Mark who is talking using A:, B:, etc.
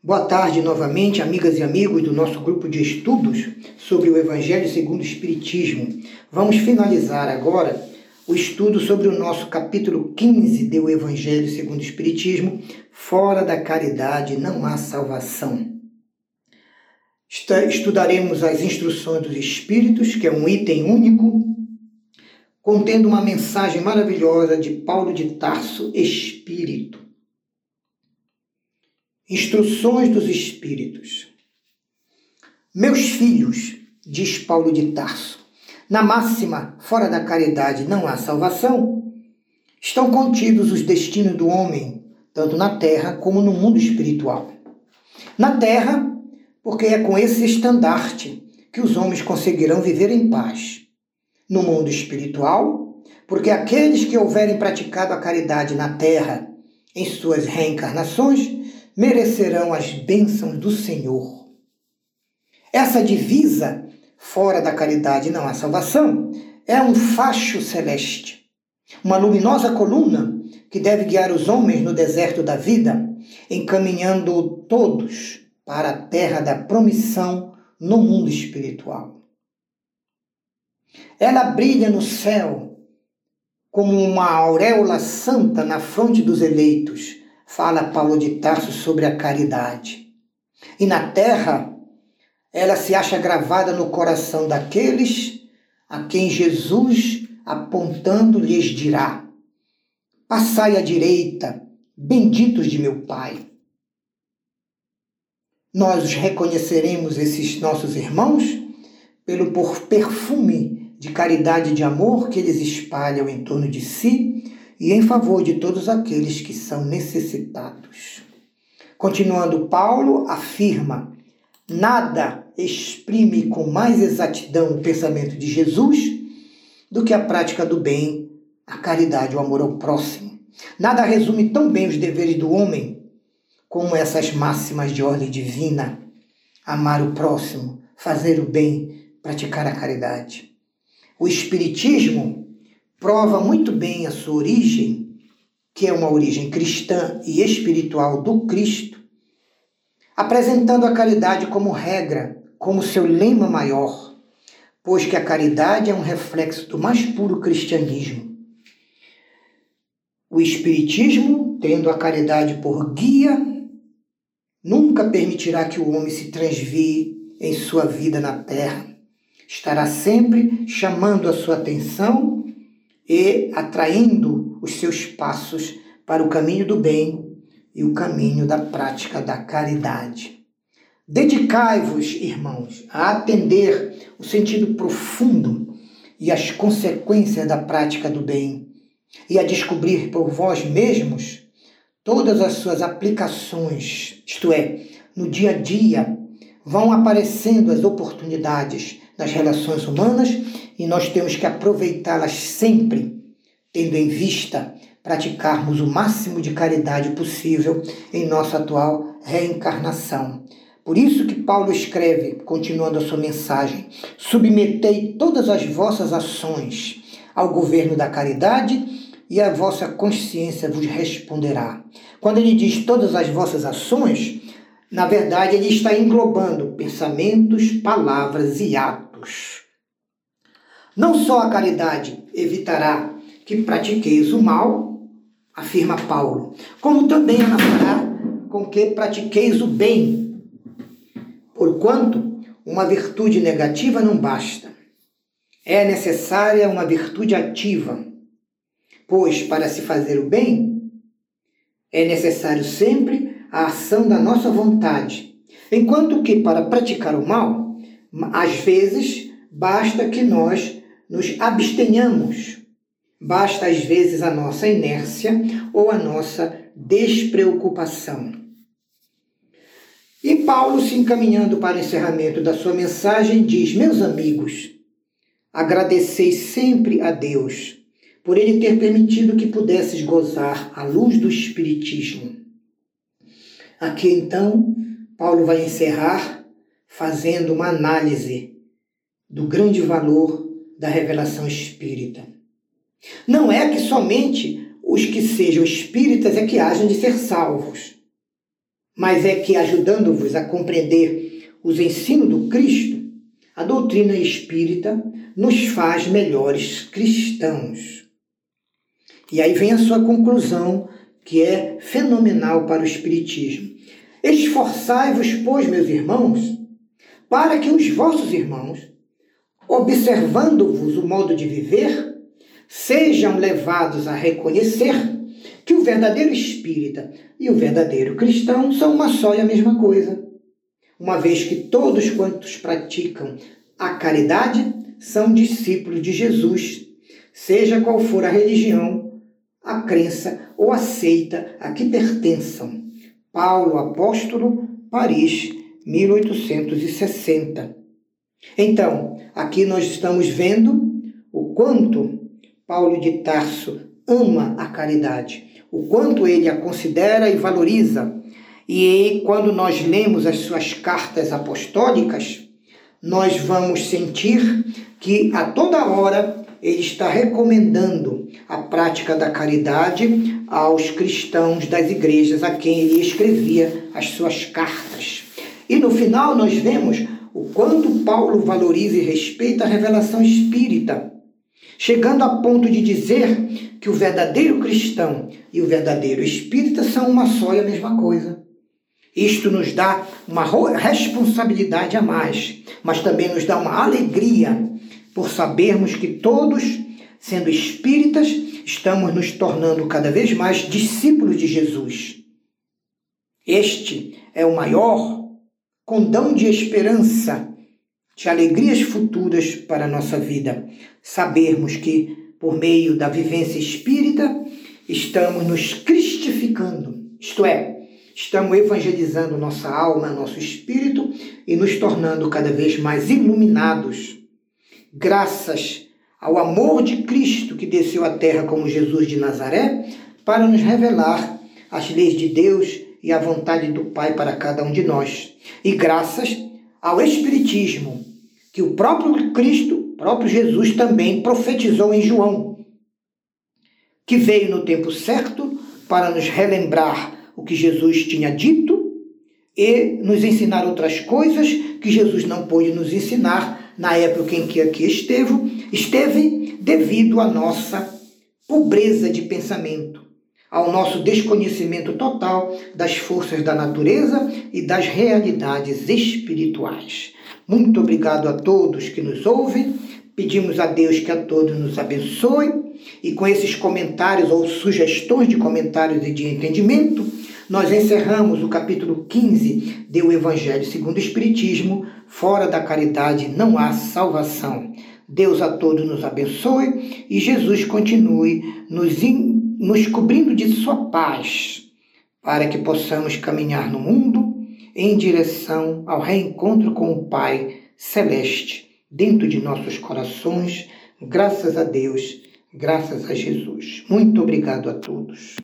A: Boa tarde novamente, amigas e amigos do nosso grupo de estudos sobre o Evangelho segundo o Espiritismo. Vamos finalizar agora o estudo sobre o nosso capítulo 15 do Evangelho segundo o Espiritismo. Fora da caridade não há salvação. Estudaremos as instruções dos Espíritos, que é um item único, contendo uma mensagem maravilhosa de Paulo de Tarso, Espírito Instruções dos Espíritos. Meus filhos, diz Paulo de Tarso, na máxima, fora da caridade não há salvação, estão contidos os destinos do homem, tanto na terra como no mundo espiritual. Na terra, porque é com esse estandarte que os homens conseguirão viver em paz. No mundo espiritual, porque aqueles que houverem praticado a caridade na terra, em suas reencarnações, merecerão as bênçãos do Senhor. Essa divisa, fora da caridade não há salvação, é um facho celeste, uma luminosa coluna que deve guiar os homens no deserto da vida, encaminhando todos para a terra da promissão no mundo espiritual. Ela brilha no céu como uma auréola santa na fronte dos eleitos, fala Paulo de Tarso sobre a caridade. E na terra, ela se acha gravada no coração daqueles a quem Jesus, apontando, lhes dirá: Passai à direita, benditos de meu Pai. Nós os reconheceremos, esses nossos irmãos, pelo perfume de caridade e de amor que eles espalham em torno de si e em favor de todos aqueles que são necessitados. Continuando, Paulo afirma: nada exprime com mais exatidão o pensamento de Jesus do que a prática do bem, a caridade, o amor ao próximo. Nada resume tão bem os deveres do homem como essas máximas de ordem divina: amar o próximo, fazer o bem, praticar a caridade. O Espiritismo prova muito bem a sua origem, que é uma origem cristã e espiritual do Cristo, apresentando a caridade como regra, como seu lema maior, pois que a caridade é um reflexo do mais puro cristianismo. O Espiritismo, tendo a caridade por guia, nunca permitirá que o homem se transvie em sua vida na terra. Estará sempre chamando a sua atenção e atraindo os seus passos para o caminho do bem e o caminho da prática da caridade. Dedicai-vos, irmãos, a atender o sentido profundo e as consequências da prática do bem e a descobrir por vós mesmos todas as suas aplicações, isto é, no dia a dia vão aparecendo as oportunidades nas relações humanas e nós temos que aproveitá-las sempre, tendo em vista praticarmos o máximo de caridade possível em nossa atual reencarnação. Por isso que Paulo escreve, continuando a sua mensagem: submetei todas as vossas ações ao governo da caridade e a vossa consciência vos responderá. Quando ele diz todas as vossas ações, na verdade ele está englobando pensamentos, palavras e atos. Não só a caridade evitará que pratiqueis o mal, afirma Paulo, como também ela fará com que pratiqueis o bem. Porquanto uma virtude negativa não basta. É necessária uma virtude ativa, pois para se fazer o bem é necessário sempre a ação da nossa vontade, enquanto que para praticar o mal, às vezes basta que nós nos abstenhamos. Basta às vezes a nossa inércia ou a nossa despreocupação. E Paulo, se encaminhando para o encerramento da sua mensagem, diz: Meus amigos, agradeceis sempre a Deus por ele ter permitido que pudesses gozar a luz do Espiritismo. Aqui então, Paulo vai encerrar fazendo uma análise do grande valor da revelação espírita. Não é que somente os que sejam espíritas é que hajam de ser salvos, mas é que ajudando-vos a compreender os ensinos do Cristo, a doutrina espírita nos faz melhores cristãos. E aí vem a sua conclusão, que é fenomenal para o Espiritismo. Esforçai-vos, pois, meus irmãos, para que os vossos irmãos, observando-vos o modo de viver, sejam levados a reconhecer que o verdadeiro espírita e o verdadeiro cristão são uma só e a mesma coisa uma vez que todos quantos praticam a caridade são discípulos de Jesus, seja qual for a religião, a crença ou a seita a que pertençam. Paulo Apóstolo, Paris, 1860. Então, aqui nós estamos vendo o quanto Paulo de Tarso ama a caridade, o quanto ele a considera e valoriza e quando nós lemos as suas cartas apostólicas, nós vamos sentir que a toda hora ele está recomendando a prática da caridade aos cristãos das igrejas a quem ele escrevia as suas cartas. E no final nós vemos o quanto Paulo valoriza e respeita a revelação espírita, chegando a ponto de dizer que o verdadeiro cristão e o verdadeiro espírita são uma só e a mesma coisa. Isto nos dá uma responsabilidade a mais, mas também nos dá uma alegria por sabermos que todos, sendo espíritas, estamos nos tornando cada vez mais discípulos de Jesus. Este é o maior condão de esperança, de alegrias futuras para a nossa vida. Sabermos que, por meio da vivência espírita, estamos nos cristificando, isto é, estamos evangelizando nossa alma, nosso espírito e nos tornando cada vez mais iluminados, graças ao amor de Cristo que desceu à terra como Jesus de Nazaré, para nos revelar as leis de Deus e a vontade do Pai para cada um de nós. E graças ao Espiritismo, que o próprio Cristo, próprio Jesus também profetizou em João, que veio no tempo certo para nos relembrar o que Jesus tinha dito e nos ensinar outras coisas que Jesus não pôde nos ensinar na época em que aqui esteve, esteve devido à nossa pobreza de pensamento, ao nosso desconhecimento total das forças da natureza e das realidades espirituais. Muito obrigado a todos que nos ouvem. Pedimos a Deus que a todos nos abençoe e com esses comentários ou sugestões de comentários e de entendimento, nós encerramos o capítulo 15 do Evangelho segundo o Espiritismo. Fora da caridade não há salvação. Deus a todos nos abençoe e Jesus continue nos, nos cobrindo de sua paz, para que possamos caminhar no mundo em direção ao reencontro com o Pai Celeste, dentro de nossos corações, graças a Deus, graças a Jesus. Muito obrigado a todos.